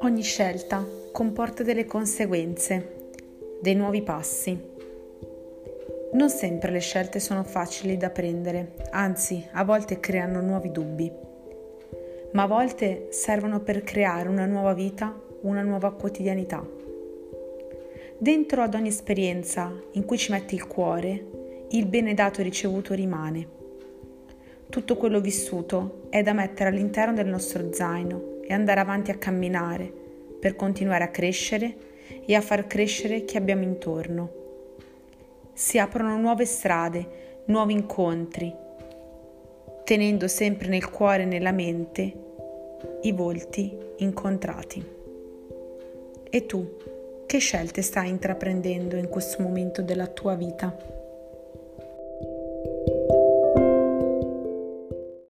Ogni scelta comporta delle conseguenze, dei nuovi passi. Non sempre le scelte sono facili da prendere, anzi a volte creano nuovi dubbi, ma a volte servono per creare una nuova vita, una nuova quotidianità. Dentro ad ogni esperienza in cui ci metti il cuore, il bene dato e ricevuto rimane. Tutto quello vissuto è da mettere all'interno del nostro zaino e andare avanti a camminare per continuare a crescere e a far crescere chi abbiamo intorno. Si aprono nuove strade, nuovi incontri, tenendo sempre nel cuore e nella mente i volti incontrati. E tu, che scelte stai intraprendendo in questo momento della tua vita?